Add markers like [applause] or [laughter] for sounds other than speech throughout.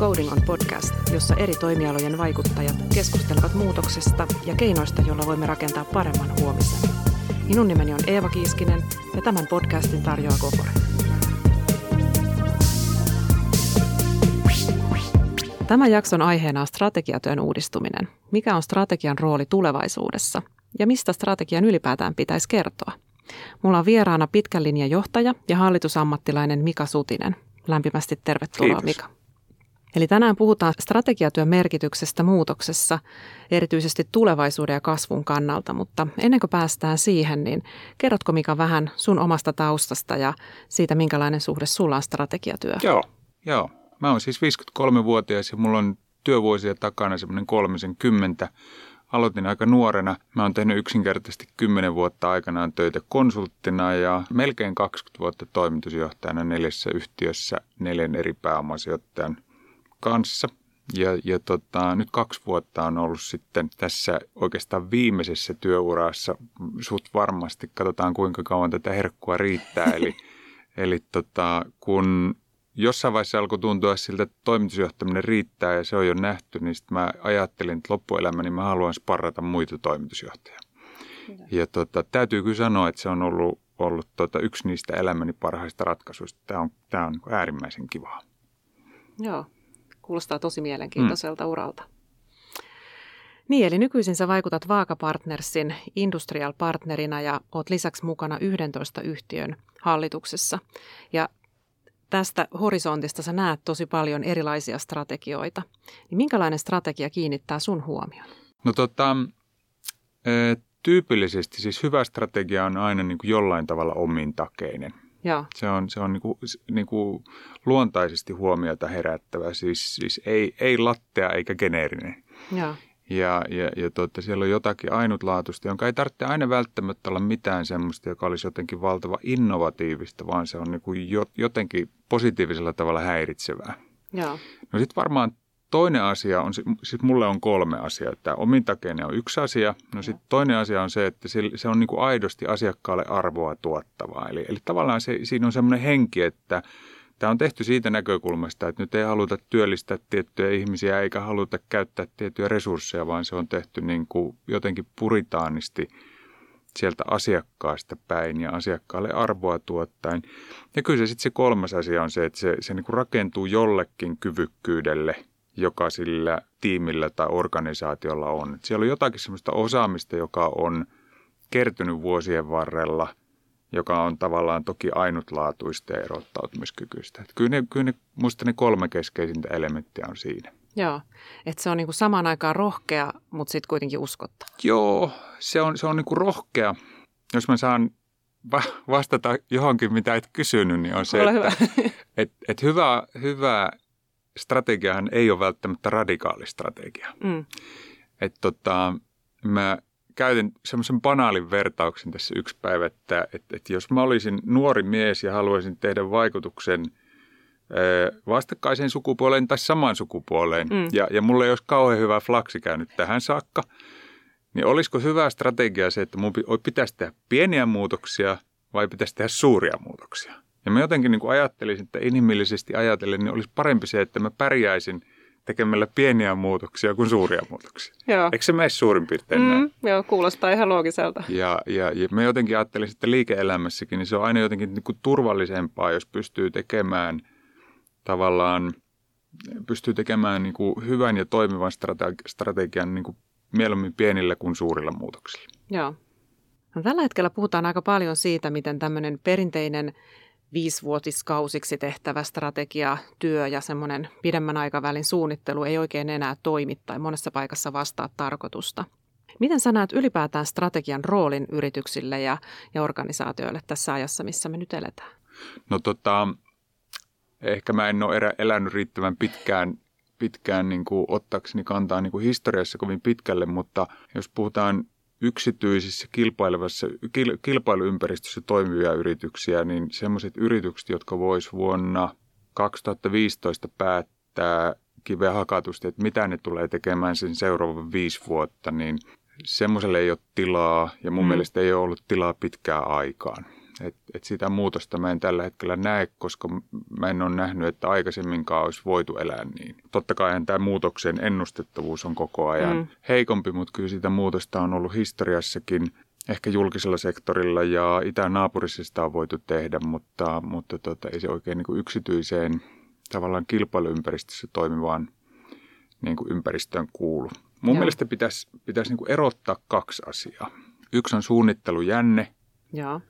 Coding on podcast, jossa eri toimialojen vaikuttajat keskustelevat muutoksesta ja keinoista, joilla voimme rakentaa paremman huomisen. Minun nimeni on Eeva Kiiskinen ja tämän podcastin tarjoaa Kokore. Tämän jakson aiheena on strategiatyön uudistuminen. Mikä on strategian rooli tulevaisuudessa ja mistä strategian ylipäätään pitäisi kertoa? Mulla on vieraana pitkän linjan johtaja ja hallitusammattilainen Mika Sutinen. Lämpimästi tervetuloa Kiitos. Mika. Eli tänään puhutaan strategiatyön merkityksestä muutoksessa, erityisesti tulevaisuuden ja kasvun kannalta, mutta ennen kuin päästään siihen, niin kerrotko Mika vähän sun omasta taustasta ja siitä, minkälainen suhde sulla on strategiatyö? Joo, joo. Mä oon siis 53-vuotias ja mulla on työvuosia takana semmoinen kolmisen kymmentä. Aloitin aika nuorena. Mä oon tehnyt yksinkertaisesti 10 vuotta aikanaan töitä konsulttina ja melkein 20 vuotta toimitusjohtajana neljässä yhtiössä neljän eri pääomasijoittajan kanssa. Ja, ja tota, nyt kaksi vuotta on ollut sitten tässä oikeastaan viimeisessä työurassa. Sut varmasti katsotaan kuinka kauan tätä herkkua riittää. [laughs] Eli, eli tota, kun jossain vaiheessa alkoi tuntua siltä, että toimitusjohtaminen riittää ja se on jo nähty, niin sitten mä ajattelin, että loppuelämäni mä haluan sparrata muita toimitusjohtajia. Ja tota, täytyy kyllä sanoa, että se on ollut, ollut tota, yksi niistä elämäni parhaista ratkaisuista. Tämä on, tämä on äärimmäisen kivaa. Joo, kuulostaa tosi mielenkiintoiselta mm. uralta. Niin, eli nykyisin sä vaikutat Vaaka-Partnersin industrial partnerina ja oot lisäksi mukana 11 yhtiön hallituksessa. Ja tästä horisontista sä näet tosi paljon erilaisia strategioita. Niin minkälainen strategia kiinnittää sun huomioon? No tota, tyypillisesti siis hyvä strategia on aina niin kuin jollain tavalla omintakeinen. Joo. Se on, se on niin kuin, niin kuin luontaisesti huomiota herättävä, siis, siis ei, ei lattea eikä geneerinen. Joo. Ja, ja, ja tuota, siellä on jotakin ainutlaatuista, jonka ei tarvitse aina välttämättä olla mitään semmoista, joka olisi jotenkin valtava innovatiivista, vaan se on niin kuin jotenkin positiivisella tavalla häiritsevää. Joo. No sitten varmaan toinen asia on, siis mulle on kolme asiaa. Tämä omintakeinen on yksi asia. No sitten toinen asia on se, että se on niin kuin aidosti asiakkaalle arvoa tuottavaa. Eli, eli tavallaan se, siinä on semmoinen henki, että Tämä on tehty siitä näkökulmasta, että nyt ei haluta työllistää tiettyjä ihmisiä eikä haluta käyttää tiettyjä resursseja, vaan se on tehty niin kuin jotenkin puritaanisti sieltä asiakkaasta päin ja asiakkaalle arvoa tuottaen. Ja kyllä se sitten se kolmas asia on se, että se, se niin kuin rakentuu jollekin kyvykkyydelle, joka sillä tiimillä tai organisaatiolla on. Että siellä on jotakin sellaista osaamista, joka on kertynyt vuosien varrella – joka on tavallaan toki ainutlaatuista ja erottautumiskykyistä. Että kyllä ne, kyllä ne, musta ne kolme keskeisintä elementtiä on siinä. Joo, että se on niinku samaan aikaan rohkea, mutta sitten kuitenkin uskottava. Joo, se on, se on niinku rohkea. Jos mä saan va- vastata johonkin, mitä et kysynyt, niin on se, Ole että hyvä. [laughs] et, et hyvä, hyvä strategiahan ei ole välttämättä radikaali strategia. Mm. Et tota, mä käytin semmoisen banaalin vertauksen tässä yksi päivä, että, että, että jos mä olisin nuori mies ja haluaisin tehdä vaikutuksen vastakkaiseen sukupuoleen tai samaan sukupuoleen, mm. ja, ja mulla ei olisi kauhean hyvä flaksi käynyt tähän saakka, niin olisiko hyvä strategia se, että mun pitäisi tehdä pieniä muutoksia vai pitäisi tehdä suuria muutoksia? Ja mä jotenkin niin kuin ajattelisin, että inhimillisesti ajatellen, niin olisi parempi se, että mä pärjäisin – tekemällä pieniä muutoksia kuin suuria muutoksia. Joo. Eikö se mene suurin piirtein näin? Mm, joo, kuulostaa ihan loogiselta. Ja, ja, ja mä jotenkin ajattelisin, että liike-elämässäkin niin se on aina jotenkin niin kuin turvallisempaa, jos pystyy tekemään tavallaan, pystyy tekemään niin kuin hyvän ja toimivan strategian niin kuin mieluummin pienillä kuin suurilla muutoksilla. Joo. No, tällä hetkellä puhutaan aika paljon siitä, miten tämmöinen perinteinen viisivuotiskausiksi tehtävä strategia, työ ja semmoinen pidemmän aikavälin suunnittelu ei oikein enää toimi tai monessa paikassa vastaa tarkoitusta. Miten sä näet ylipäätään strategian roolin yrityksille ja, ja organisaatioille tässä ajassa, missä me nyt eletään? No tota, ehkä mä en ole elänyt riittävän pitkään, pitkään niin kuin ottaakseni kantaa niin kuin historiassa kovin pitkälle, mutta jos puhutaan yksityisissä kilpailevassa, kil, kilpailuympäristössä toimivia yrityksiä, niin sellaiset yritykset, jotka vois vuonna 2015 päättää kiveä hakatusti, että mitä ne tulee tekemään sen seuraavan viisi vuotta, niin semmoiselle ei ole tilaa ja mun mm. mielestä ei ole ollut tilaa pitkään aikaan. Et, et sitä muutosta mä en tällä hetkellä näe, koska mä en ole nähnyt, että aikaisemminkaan olisi voitu elää niin. Totta kai tämä muutoksen ennustettavuus on koko ajan mm. heikompi, mutta kyllä sitä muutosta on ollut historiassakin ehkä julkisella sektorilla ja itänaapurissa sitä on voitu tehdä, mutta, mutta tota, ei se oikein niin kuin yksityiseen tavallaan kilpailuympäristössä toimivaan niin kuin ympäristöön kuulu. Mun Joo. mielestä pitäisi, pitäisi niin kuin erottaa kaksi asiaa. Yksi on suunnittelujänne Joo.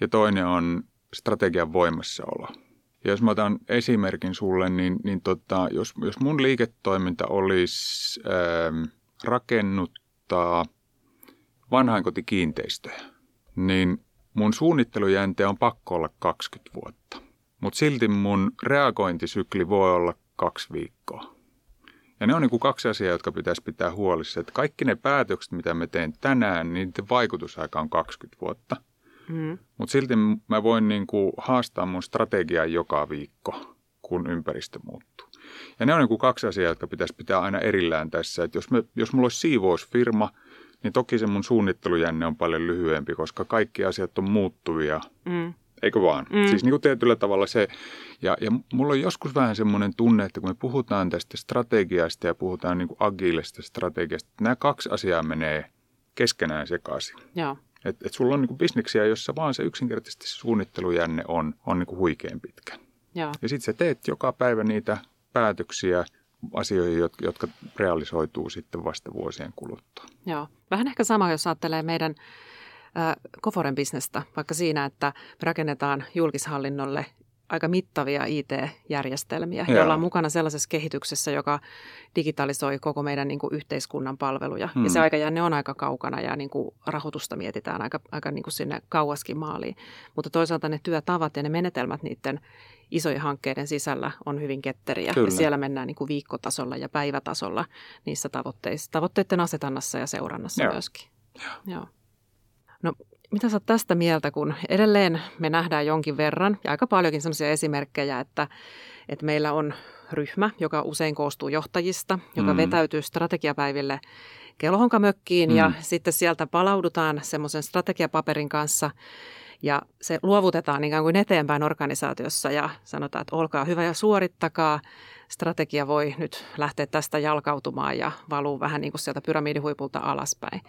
Ja toinen on strategian voimassaolo. Ja jos mä otan esimerkin sulle, niin, niin tota, jos, jos mun liiketoiminta olisi ää, ähm, rakennuttaa vanhainkotikiinteistöjä, niin mun suunnittelujänte on pakko olla 20 vuotta. Mutta silti mun reagointisykli voi olla kaksi viikkoa. Ja ne on niin kaksi asiaa, jotka pitäisi pitää huolissa. Että kaikki ne päätökset, mitä me teen tänään, niin vaikutusaika on 20 vuotta. Mm. Mutta silti mä voin niin kuin haastaa mun strategiaa joka viikko, kun ympäristö muuttuu. Ja ne on niin kuin kaksi asiaa, jotka pitäisi pitää aina erillään tässä. Että jos, me, jos mulla olisi siivousfirma, niin toki se mun suunnittelujänne on paljon lyhyempi, koska kaikki asiat on muuttuvia. Mm eikö vaan? Mm. Siis niin kuin tietyllä tavalla se, ja, ja mulla on joskus vähän semmoinen tunne, että kun me puhutaan tästä strategiasta ja puhutaan niin kuin agilesta strategiasta, nämä kaksi asiaa menee keskenään sekaisin. Joo. Et, et sulla on niin kuin bisneksiä, jossa vaan se yksinkertaisesti se suunnittelujänne on, on niin kuin huikein pitkä. Joo. Ja sitten sä teet joka päivä niitä päätöksiä asioihin, jotka, jotka realisoituu sitten vasta vuosien kuluttua. Joo. Vähän ehkä sama, jos ajattelee meidän Koforen bisnestä, vaikka siinä, että me rakennetaan julkishallinnolle aika mittavia IT-järjestelmiä, Joo. joilla on mukana sellaisessa kehityksessä, joka digitalisoi koko meidän niin kuin, yhteiskunnan palveluja. Hmm. Ja se aikajänne on aika kaukana ja niin kuin, rahoitusta mietitään aika, aika niin kuin sinne kauaskin maaliin. Mutta toisaalta ne työtavat ja ne menetelmät niiden isojen hankkeiden sisällä on hyvin ketteriä. Kyllä. Ja siellä mennään niin kuin viikkotasolla ja päivätasolla niissä tavoitteissa, tavoitteiden asetannassa ja seurannassa Joo. myöskin. Joo. Joo. No mitä sä tästä mieltä, kun edelleen me nähdään jonkin verran ja aika paljonkin sellaisia esimerkkejä, että, että meillä on ryhmä, joka usein koostuu johtajista, joka mm. vetäytyy strategiapäiville kelohonkamökkiin mm. ja sitten sieltä palaudutaan semmoisen strategiapaperin kanssa ja se luovutetaan ikään kuin eteenpäin organisaatiossa ja sanotaan, että olkaa hyvä ja suorittakaa. Strategia voi nyt lähteä tästä jalkautumaan ja valuu vähän niin kuin sieltä pyramidihuipulta alaspäin.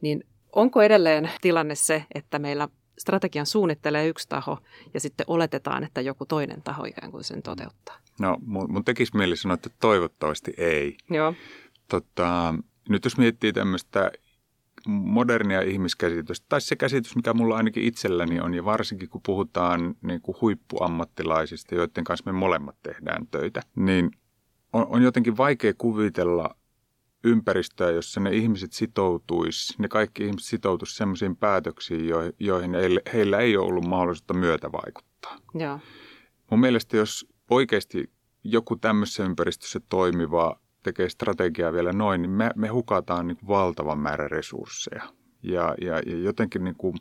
Niin Onko edelleen tilanne se, että meillä strategian suunnittelee yksi taho ja sitten oletetaan, että joku toinen taho ikään kuin sen toteuttaa? No mun, mun tekisi mieli sanoa, että toivottavasti ei. Joo. Tota, nyt jos miettii tämmöistä modernia ihmiskäsitystä, tai se käsitys, mikä mulla ainakin itselläni on, ja varsinkin kun puhutaan niin kuin huippuammattilaisista, joiden kanssa me molemmat tehdään töitä, niin on, on jotenkin vaikea kuvitella ympäristöä, jossa ne ihmiset sitoutuisi, ne kaikki ihmiset sitoutuisi sellaisiin päätöksiin, joihin heillä ei ole ollut mahdollisuutta myötä vaikuttaa. Joo. Mun mielestä jos oikeasti joku tämmöisessä ympäristössä toimiva tekee strategiaa vielä noin, niin me, me hukataan niin valtavan määrä resursseja. Ja, ja, ja jotenkin niin kuin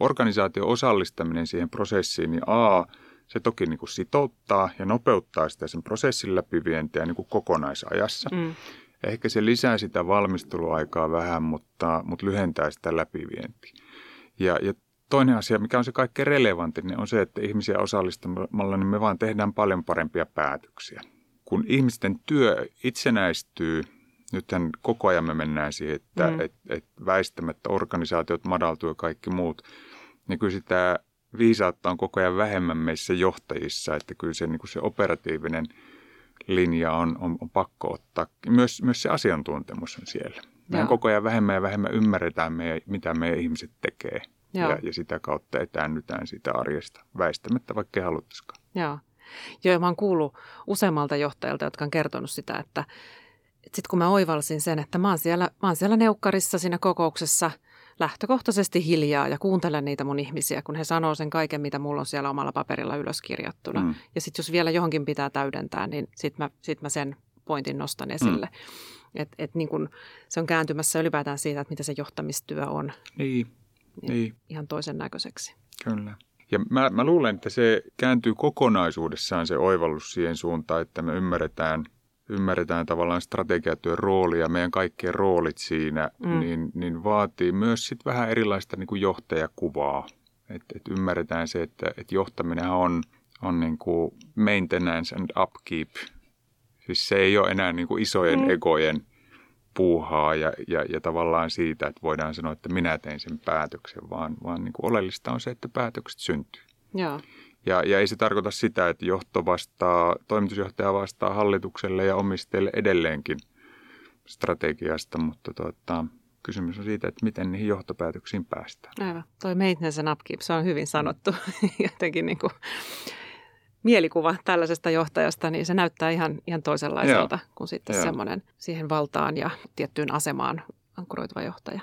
organisaation osallistaminen siihen prosessiin, niin A, se toki niin kuin sitouttaa ja nopeuttaa sitä sen prosessin läpivientiä niin kuin kokonaisajassa. Mm. Ehkä se lisää sitä valmisteluaikaa vähän, mutta, mutta lyhentää sitä läpivientiä. Ja, ja toinen asia, mikä on se kaikkein relevantin, niin on se, että ihmisiä osallistamalla niin me vaan tehdään paljon parempia päätöksiä. Kun ihmisten työ itsenäistyy, nythän koko ajan me mennään siihen, että mm. et, et väistämättä organisaatiot madaltuu ja kaikki muut, niin kyllä sitä viisautta on koko ajan vähemmän meissä johtajissa, että kyllä se, niin kuin se operatiivinen – linja on, on, on pakko ottaa. Myös, myös se asiantuntemus on siellä. Mehän koko ajan vähemmän ja vähemmän ymmärretään, meidän, mitä meidän ihmiset tekee. Ja, ja sitä kautta etäännytään sitä arjesta väistämättä, vaikka ei haluttaisikaan. Joo. Joo, mä oon kuullut useammalta johtajalta, jotka on kertonut sitä, että, että sitten kun mä oivalsin sen, että mä oon siellä, mä oon siellä neukkarissa siinä kokouksessa – lähtökohtaisesti hiljaa ja kuuntelen niitä mun ihmisiä, kun he sanoo sen kaiken, mitä mulla on siellä omalla paperilla ylöskirjattuna. Mm. Ja sitten jos vielä johonkin pitää täydentää, niin sitten mä, sit mä sen pointin nostan esille. Mm. Et, et niin kun se on kääntymässä ylipäätään siitä, että mitä se johtamistyö on. Niin, niin. niin. Ihan toisen näköiseksi. Kyllä. Ja mä, mä luulen, että se kääntyy kokonaisuudessaan se oivallus siihen suuntaan, että me ymmärretään – ymmärretään tavallaan strategiatyön rooli ja meidän kaikkien roolit siinä, mm. niin, niin vaatii myös sit vähän erilaista niin kuin johtajakuvaa. Että et ymmärretään se, että et johtaminen on, on niin kuin maintenance and upkeep. Siis se ei ole enää niin kuin isojen mm. egojen puuhaa ja, ja, ja tavallaan siitä, että voidaan sanoa, että minä tein sen päätöksen, vaan, vaan niin kuin oleellista on se, että päätökset syntyy. Joo. Ja, ja ei se tarkoita sitä, että johto vastaa, toimitusjohtaja vastaa hallitukselle ja omistajille edelleenkin strategiasta, mutta tuota, kysymys on siitä, että miten niihin johtopäätöksiin päästään. Aivan. Toi maintenance and upkeep, se on hyvin sanottu. [laughs] Jotenkin niin kuin mielikuva tällaisesta johtajasta, niin se näyttää ihan, ihan toisenlaiselta Joo. kuin sitten Joo. semmoinen siihen valtaan ja tiettyyn asemaan ankkuroituva johtaja.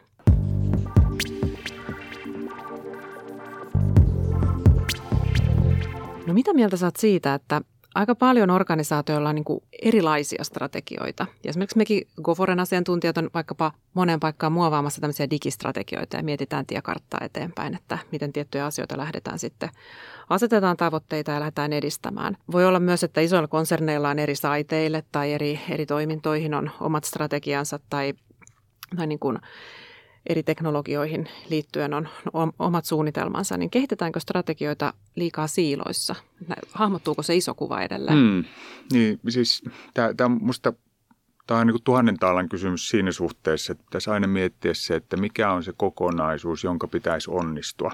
No mitä mieltä saat siitä, että aika paljon organisaatioilla on niin erilaisia strategioita. Ja esimerkiksi mekin Goforen asiantuntijat on vaikkapa monen paikkaan muovaamassa tämmöisiä digistrategioita ja mietitään tiekarttaa eteenpäin, että miten tiettyjä asioita lähdetään sitten, asetetaan tavoitteita ja lähdetään edistämään. Voi olla myös, että isoilla konserneilla on eri saiteille tai eri, eri toimintoihin on omat strategiansa tai, tai niin kuin eri teknologioihin liittyen on omat suunnitelmansa, niin kehitetäänkö strategioita liikaa siiloissa? Hahmottuuko se iso kuva edelleen? Hmm. Niin, siis tämä musta Tämä on niin tuhannen taalan kysymys siinä suhteessa, että pitäisi aina miettiä se, että mikä on se kokonaisuus, jonka pitäisi onnistua.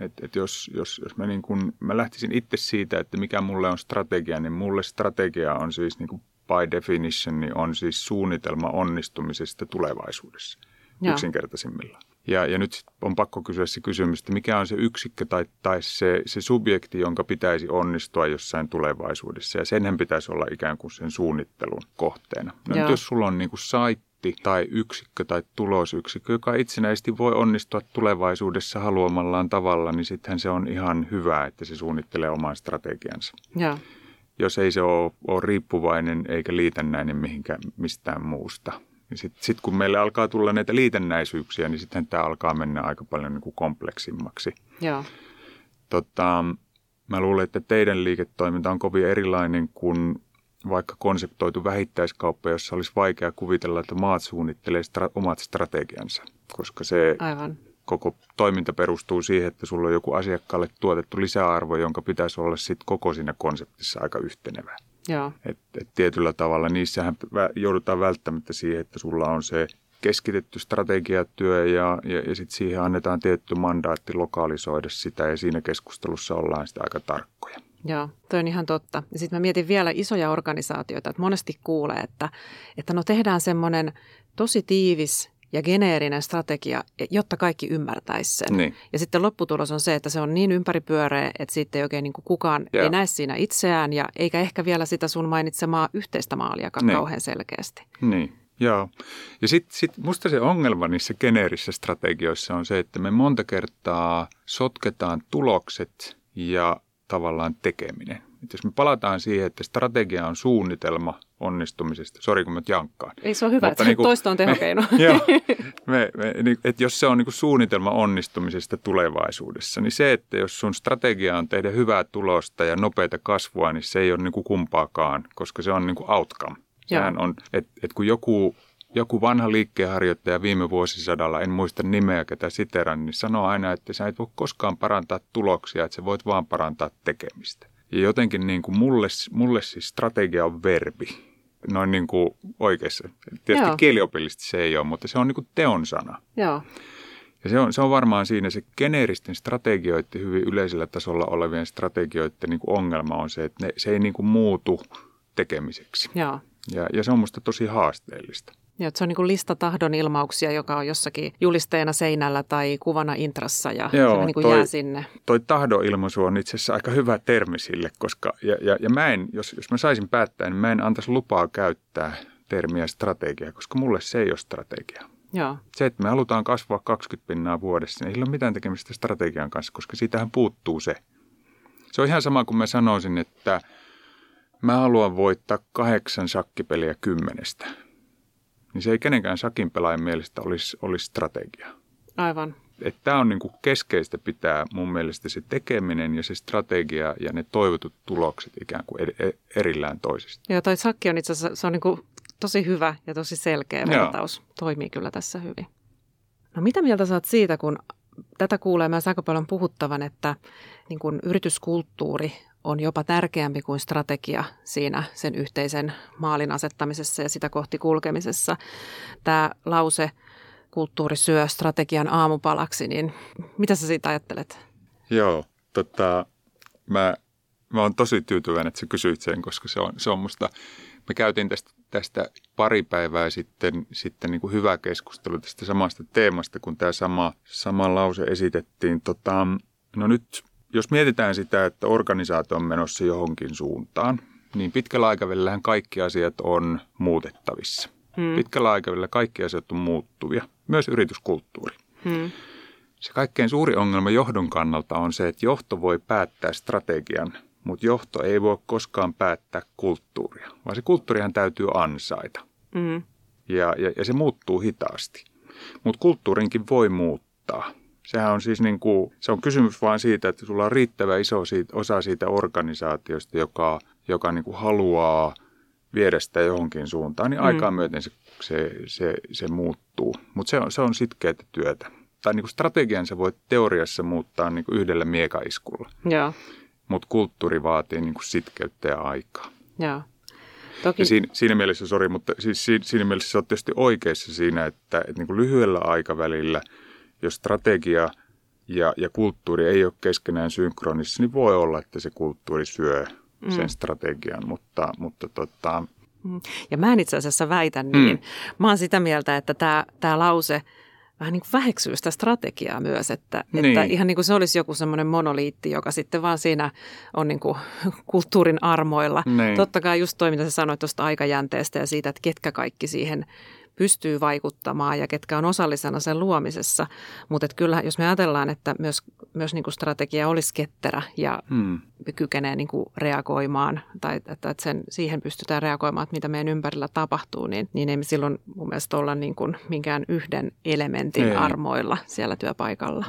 Et, et jos, jos, jos mä, niin kun, mä lähtisin itse siitä, että mikä mulle on strategia, niin mulle strategia on siis niin kuin by definition, niin on siis suunnitelma onnistumisesta tulevaisuudessa. Joo. yksinkertaisimmillaan. Ja, ja nyt on pakko kysyä se kysymys, että mikä on se yksikkö tai, tai se, se subjekti, jonka pitäisi onnistua jossain tulevaisuudessa. Ja senhän pitäisi olla ikään kuin sen suunnittelun kohteena. No nyt jos sulla on niin kuin saitti tai yksikkö tai tulosyksikkö, joka itsenäisesti voi onnistua tulevaisuudessa haluamallaan tavalla, niin sittenhän se on ihan hyvä, että se suunnittelee oman strategiansa. Ja. Jos ei se ole, ole riippuvainen eikä liitännäinen mihinkään mistään muusta. Sitten sit kun meille alkaa tulla näitä liitännäisyyksiä, niin sitten tämä alkaa mennä aika paljon niin kuin kompleksimmaksi. Joo. Tota, mä luulen, että teidän liiketoiminta on kovin erilainen kuin vaikka konseptoitu vähittäiskauppa, jossa olisi vaikea kuvitella, että maat suunnittelee stra- omat strategiansa, koska se Aivan. koko toiminta perustuu siihen, että sulla on joku asiakkaalle tuotettu lisäarvo, jonka pitäisi olla sitten koko siinä konseptissa aika yhtenevä. Joo. Et, et tietyllä tavalla niissähän joudutaan välttämättä siihen, että sulla on se keskitetty strategiatyö ja, ja, ja sitten siihen annetaan tietty mandaatti lokalisoida sitä ja siinä keskustelussa ollaan sitä aika tarkkoja. Joo, toi on ihan totta. Ja sitten mä mietin vielä isoja organisaatioita, että monesti kuulee, että, että no tehdään semmoinen tosi tiivis ja geneerinen strategia, jotta kaikki ymmärtäisi sen. Niin. Ja sitten lopputulos on se, että se on niin ympäripyöreä, että sitten ei oikein niin kuin kukaan Joo. ei näe siinä itseään, ja eikä ehkä vielä sitä sun mainitsemaa yhteistä maaliakaan niin. kauhean selkeästi. Niin. Joo. Ja sitten sit musta se ongelma niissä geneerisissä strategioissa on se, että me monta kertaa sotketaan tulokset ja tavallaan tekeminen. Et jos me palataan siihen, että strategia on suunnitelma onnistumisesta, sori kun mä jankkaan. Ei se ole hyvä, Mutta että niin kuin, toista on tehokeino. Me, [laughs] joo, me, me, niin, että jos se on niin kuin suunnitelma onnistumisesta tulevaisuudessa, niin se, että jos sun strategia on tehdä hyvää tulosta ja nopeita kasvua, niin se ei ole niin kuin kumpaakaan, koska se on niin kuin outcome. Sehän on, että et kun joku joku vanha liikkeenharjoittaja viime vuosisadalla, en muista nimeä ketä siteran, niin sanoo aina, että sä et voi koskaan parantaa tuloksia, että sä voit vaan parantaa tekemistä. Ja jotenkin niin kuin mulle, mulle siis strategia on verbi, noin niin kuin oikeassa. Tietysti Joo. kieliopillisesti se ei ole, mutta se on niin kuin teon sana. Joo. Ja se on, se on varmaan siinä se geneeristen strategioiden, hyvin yleisellä tasolla olevien strategioiden niin kuin ongelma on se, että ne, se ei niin kuin muutu tekemiseksi. Joo. Ja, ja se on musta tosi haasteellista. Ja se on niin kuin lista tahdon ilmauksia, joka on jossakin julisteena seinällä tai kuvana intrassa ja Joo, se niin kuin toi, jää sinne. Toi tahdon ilmaisu on itse asiassa aika hyvä termi sille, koska ja, ja, ja mä en, jos, jos mä saisin päättää, niin mä en antaisi lupaa käyttää termiä strategia, koska mulle se ei ole strategia. Joo. Se, että me halutaan kasvaa 20 pinnaa vuodessa, niin ei ole mitään tekemistä strategian kanssa, koska siitähän puuttuu se. Se on ihan sama kuin mä sanoisin, että mä haluan voittaa kahdeksan sakkipeliä kymmenestä niin se ei kenenkään sakin pelaajan mielestä olisi, olisi strategia. Aivan. Tämä on niin kuin keskeistä pitää mun mielestä se tekeminen ja se strategia ja ne toivotut tulokset ikään kuin erillään toisista. Joo, toi sakki on itse asiassa se on niin kuin tosi hyvä ja tosi selkeä vertaus. Joo. Toimii kyllä tässä hyvin. No mitä mieltä saat siitä, kun tätä kuulee myös aika paljon puhuttavan, että niin kuin yrityskulttuuri on jopa tärkeämpi kuin strategia siinä sen yhteisen maalin asettamisessa ja sitä kohti kulkemisessa. Tämä lause kulttuuri syö strategian aamupalaksi, niin mitä sä siitä ajattelet? Joo, tota, mä, mä oon tosi tyytyväinen, että sä kysyit sen, koska se on, se on musta, me käytiin tästä, tästä pari päivää sitten, sitten niin kuin hyvä keskustelu tästä samasta teemasta, kun tämä sama, sama lause esitettiin. Tota, no nyt jos mietitään sitä, että organisaatio on menossa johonkin suuntaan, niin pitkällä aikavälillähän kaikki asiat on muutettavissa. Hmm. Pitkällä aikavälillä kaikki asiat on muuttuvia, myös yrityskulttuuri. Hmm. Se kaikkein suuri ongelma johdon kannalta on se, että johto voi päättää strategian, mutta johto ei voi koskaan päättää kulttuuria, vaan se kulttuurihan täytyy ansaita. Hmm. Ja, ja, ja se muuttuu hitaasti. Mutta kulttuurinkin voi muuttaa. Sehän on siis niin kuin, se on kysymys vain siitä, että sulla on riittävä iso siitä, osa siitä organisaatiosta, joka, joka niin kuin haluaa viedä sitä johonkin suuntaan, niin mm. aikaa myöten se, se, se, se muuttuu. Mutta se on, se on sitkeää työtä. Tai niin kuin strategian se voi teoriassa muuttaa niin kuin yhdellä miekaiskulla. Mutta kulttuuri vaatii niin kuin sitkeyttä ja aikaa. Joo. Toki... Ja siinä, siinä mielessä, sori, mutta siis siinä, siinä mielessä se on tietysti oikeassa siinä, että, että niin kuin lyhyellä aikavälillä – jos strategia ja, ja kulttuuri ei ole keskenään synkronissa, niin voi olla, että se kulttuuri syö mm. sen strategian, mutta, mutta tota... Mm. Ja mä en itse asiassa väitän mm. niin. Mm. Mä oon sitä mieltä, että tämä, tämä lause vähän niin kuin väheksyy sitä strategiaa myös, että, niin. että ihan niin kuin se olisi joku semmoinen monoliitti, joka sitten vaan siinä on niin kuin [laughs] kulttuurin armoilla. Niin. Totta kai just toi, mitä sä sanoit tuosta aikajänteestä ja siitä, että ketkä kaikki siihen pystyy vaikuttamaan ja ketkä on osallisena sen luomisessa. Mutta kyllä, jos me ajatellaan, että myös, myös niin kuin strategia olisi ketterä ja hmm. kykenee niin kuin reagoimaan tai että, sen, siihen pystytään reagoimaan, että mitä meidän ympärillä tapahtuu, niin, niin ei me silloin mun mielestä olla niin kuin minkään yhden elementin ei. armoilla siellä työpaikalla.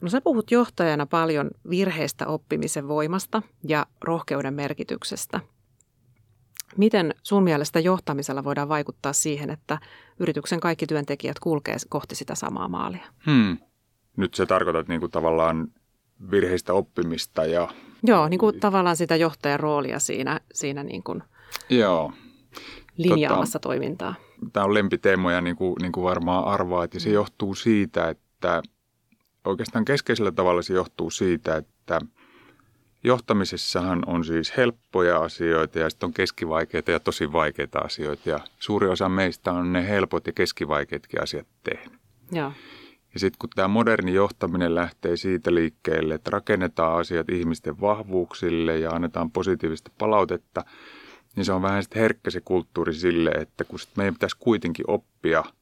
No sä puhut johtajana paljon virheistä oppimisen voimasta ja rohkeuden merkityksestä – Miten sun mielestä johtamisella voidaan vaikuttaa siihen, että yrityksen kaikki työntekijät kulkee kohti sitä samaa maalia? Hmm. Nyt se tarkoitat niin kuin tavallaan virheistä oppimista ja... Joo, niin kuin tavallaan sitä johtajan roolia siinä, siinä niin kuin Joo. linjaamassa tota, toimintaa. Tämä on lempiteemoja, niin kuin, niin kuin varmaan arvaat, ja se johtuu siitä, että oikeastaan keskeisellä tavalla se johtuu siitä, että – Johtamisessahan on siis helppoja asioita ja sitten on keskivaikeita ja tosi vaikeita asioita. Ja suuri osa meistä on ne helpot ja keskivaikeatkin asiat tehnyt. Ja, Ja sitten kun tämä moderni johtaminen lähtee siitä liikkeelle, että rakennetaan asiat ihmisten vahvuuksille ja annetaan positiivista palautetta, niin se on vähän sitten herkkä se kulttuuri sille, että kun meidän pitäisi kuitenkin oppia –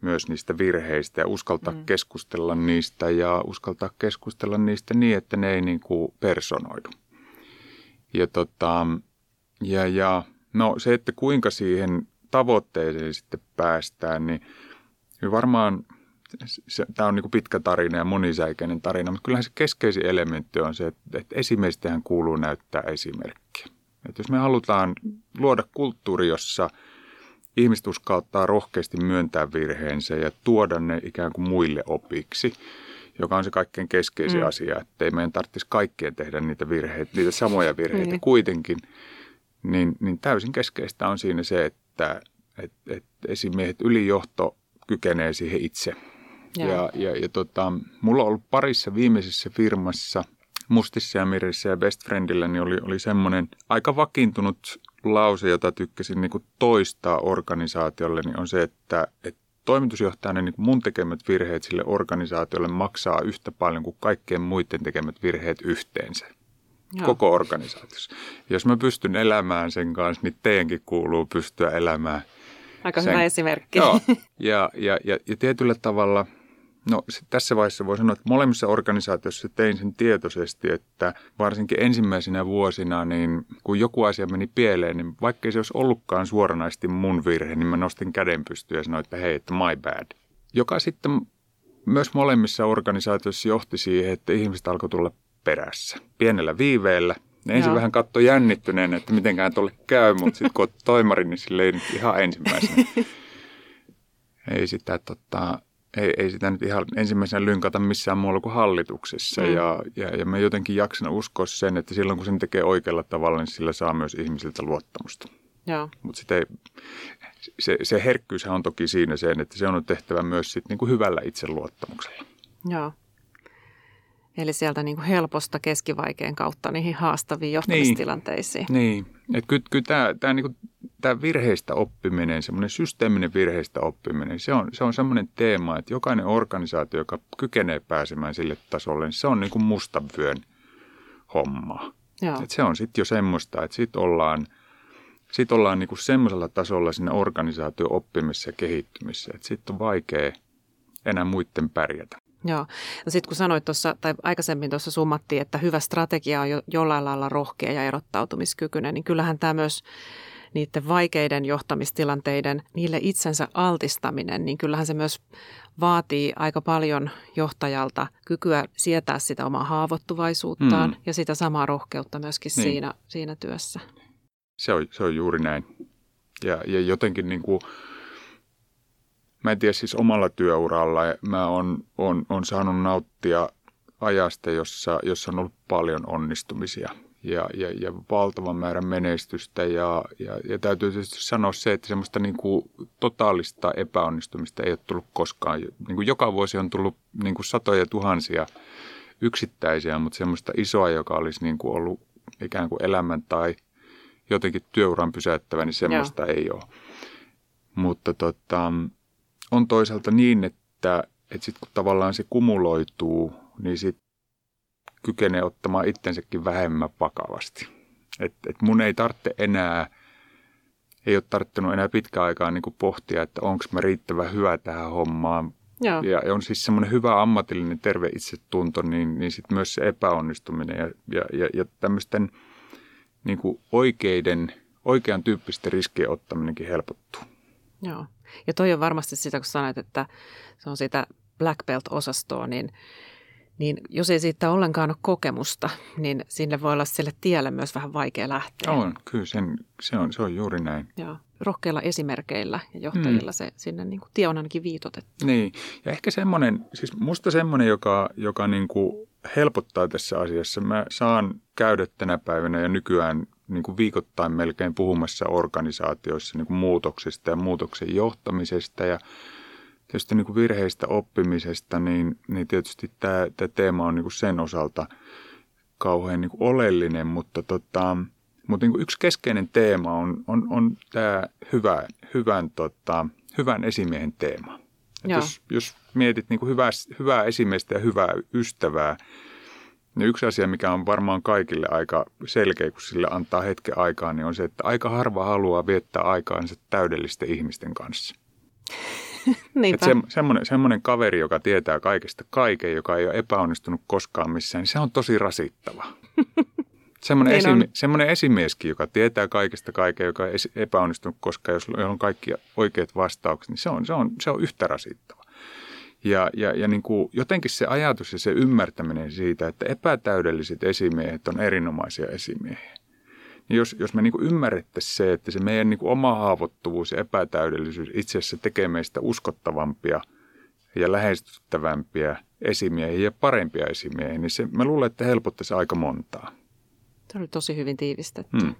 myös niistä virheistä ja uskaltaa mm. keskustella niistä ja uskaltaa keskustella niistä niin, että ne ei niin kuin personoidu. Ja, tota, ja, ja no se, että kuinka siihen tavoitteeseen sitten päästään, niin varmaan se, tämä on niin kuin pitkä tarina ja monisäikeinen tarina, mutta kyllähän se keskeisin elementti on se, että, että esimiestähän kuuluu näyttää esimerkkiä. Että jos me halutaan luoda kulttuuri, jossa – ihmiset uskaltaa rohkeasti myöntää virheensä ja tuoda ne ikään kuin muille opiksi, joka on se kaikkein keskeisin mm. asia, että ei meidän tarvitsisi kaikkien tehdä niitä virheitä, niitä samoja virheitä mm. kuitenkin. Niin, niin täysin keskeistä on siinä se, että et, et esimiehet ylijohto kykenee siihen itse. Ja, ja, ja, ja tota, mulla on ollut parissa viimeisessä firmassa, Mustissa ja Mirissä ja Best Friendillä, niin oli, oli semmoinen aika vakiintunut lause, jota tykkäsin niin kuin toistaa organisaatiolle, niin on se, että, että toimitusjohtajana niin mun tekemät virheet sille organisaatiolle maksaa yhtä paljon kuin kaikkien muiden tekemät virheet yhteensä. Joo. Koko organisaatiossa. Jos mä pystyn elämään sen kanssa, niin teidänkin kuuluu pystyä elämään. Aika sen. hyvä esimerkki. Joo. [laughs] Ja, ja, ja, ja tietyllä tavalla – No tässä vaiheessa voi sanoa, että molemmissa organisaatioissa tein sen tietoisesti, että varsinkin ensimmäisenä vuosina, niin kun joku asia meni pieleen, niin vaikkei se olisi ollutkaan suoranaisesti mun virhe, niin mä nostin käden pystyyn ja sanoin, että hei, että my bad. Joka sitten myös molemmissa organisaatioissa johti siihen, että ihmiset alkoi tulla perässä. Pienellä viiveellä. Ne ensin Joo. vähän katsoi jännittyneen, että mitenkään tuolle käy, mutta sitten kun toimari, niin silleen ihan ensimmäisenä. [laughs] Ei sitä tota, ei, ei sitä nyt ihan ensimmäisenä lynkata missään muualla kuin hallituksessa. Mm. Ja, ja, ja mä jotenkin jaksan uskoa sen, että silloin kun sen tekee oikealla tavalla, niin sillä saa myös ihmisiltä luottamusta. Mutta se, se herkkyys on toki siinä sen, että se on tehtävä myös sit niin kuin hyvällä itseluottamuksella. Joo. Eli sieltä niin kuin helposta keskivaikeen kautta niihin haastaviin johtamistilanteisiin. Niin, niin. että kyllä, kyllä tämä, tämä, niin kuin, tämä virheistä oppiminen, semmoinen systeeminen virheistä oppiminen, se on, se on semmoinen teema, että jokainen organisaatio, joka kykenee pääsemään sille tasolle, niin se on niin kuin mustavyön homma. Että se on sitten jo semmoista, että sitten ollaan, sit ollaan niin kuin semmoisella tasolla siinä organisaatio oppimisessa ja kehittymisessä, että sitten on vaikea enää muiden pärjätä. Joo. No sitten kun sanoit tuossa, tai aikaisemmin tuossa summattiin, että hyvä strategia on jo, jollain lailla rohkea ja erottautumiskykyinen, niin kyllähän tämä myös niiden vaikeiden johtamistilanteiden, niille itsensä altistaminen, niin kyllähän se myös vaatii aika paljon johtajalta kykyä sietää sitä omaa haavoittuvaisuuttaan mm. ja sitä samaa rohkeutta myöskin niin. siinä, siinä työssä. Se on, se on juuri näin. Ja, ja jotenkin niin kuin, mä en tiedä siis omalla työuralla, mä oon, on, on saanut nauttia ajasta, jossa, jossa on ollut paljon onnistumisia ja, ja, ja valtavan määrän menestystä. Ja, ja, ja täytyy tietysti sanoa se, että semmoista niin kuin totaalista epäonnistumista ei ole tullut koskaan. Niin kuin joka vuosi on tullut niin kuin satoja tuhansia yksittäisiä, mutta semmoista isoa, joka olisi niin kuin ollut ikään kuin elämän tai jotenkin työuran pysäyttävä, niin semmoista Joo. ei ole. Mutta tota, on toisaalta niin, että, että sitten kun tavallaan se kumuloituu, niin sitten kykenee ottamaan itsensäkin vähemmän vakavasti. Että et mun ei tarvitse enää, ei ole tarttunut enää pitkään aikaa niin pohtia, että onko mä riittävän hyvä tähän hommaan. Joo. Ja on siis semmoinen hyvä ammatillinen terve itsetunto, niin, niin sitten myös se epäonnistuminen ja, ja, ja, ja tämmöisten niin oikeiden, oikean tyyppisten riskien ottaminenkin helpottuu. Joo. Ja toi on varmasti sitä, kun sanoit, että se on sitä black belt-osastoa, niin, niin jos ei siitä ollenkaan ole kokemusta, niin sinne voi olla sille tielle myös vähän vaikea lähteä. On, kyllä sen, se, on, se on juuri näin. Joo, rohkeilla esimerkkeillä ja johtajilla mm. se sinne niin kuin tie on ainakin viitotettu. Niin, ja ehkä semmoinen, siis musta semmoinen, joka, joka niin kuin helpottaa tässä asiassa. Mä saan käydä tänä päivänä ja nykyään niin kuin viikoittain melkein puhumassa organisaatioissa niin kuin muutoksista ja muutoksen johtamisesta ja tietysti niin kuin virheistä oppimisesta, niin, niin tietysti tämä, tämä teema on niin kuin sen osalta kauhean niin kuin oleellinen, mutta, tota, mutta niin kuin yksi keskeinen teema on, on, on tämä hyvä, hyvän, tota, hyvän esimiehen teema. jos, jos mietit niin kuin hyvää, hyvää esimiestä ja hyvää ystävää, niin yksi asia, mikä on varmaan kaikille aika selkeä, kun sille antaa hetken aikaa, niin on se, että aika harva haluaa viettää aikaansa täydellisten ihmisten kanssa. [laughs] Niinpä. se, semmoinen, semmoinen kaveri, joka tietää kaikesta kaiken, joka ei ole epäonnistunut koskaan missään, niin se on tosi rasittava. [laughs] Semmoinen, niin esimi- semmoinen esimieskin, joka tietää kaikesta kaiken, joka ei epäonnistunut koskaan, jos on kaikki oikeat vastaukset, niin se on, se on, se on yhtä rasittava. Ja, ja, ja niin kuin jotenkin se ajatus ja se ymmärtäminen siitä, että epätäydelliset esimiehet on erinomaisia esimiehiä. Niin jos, jos me niin ymmärrettäisiin se, että se meidän niin oma haavoittuvuus ja epätäydellisyys itse asiassa tekee meistä uskottavampia ja lähestyttävämpiä esimiehiä ja parempia esimiehiä, niin se, mä luulen, että helpottaisi aika montaa. Se oli tosi hyvin tiivistetty. Hmm.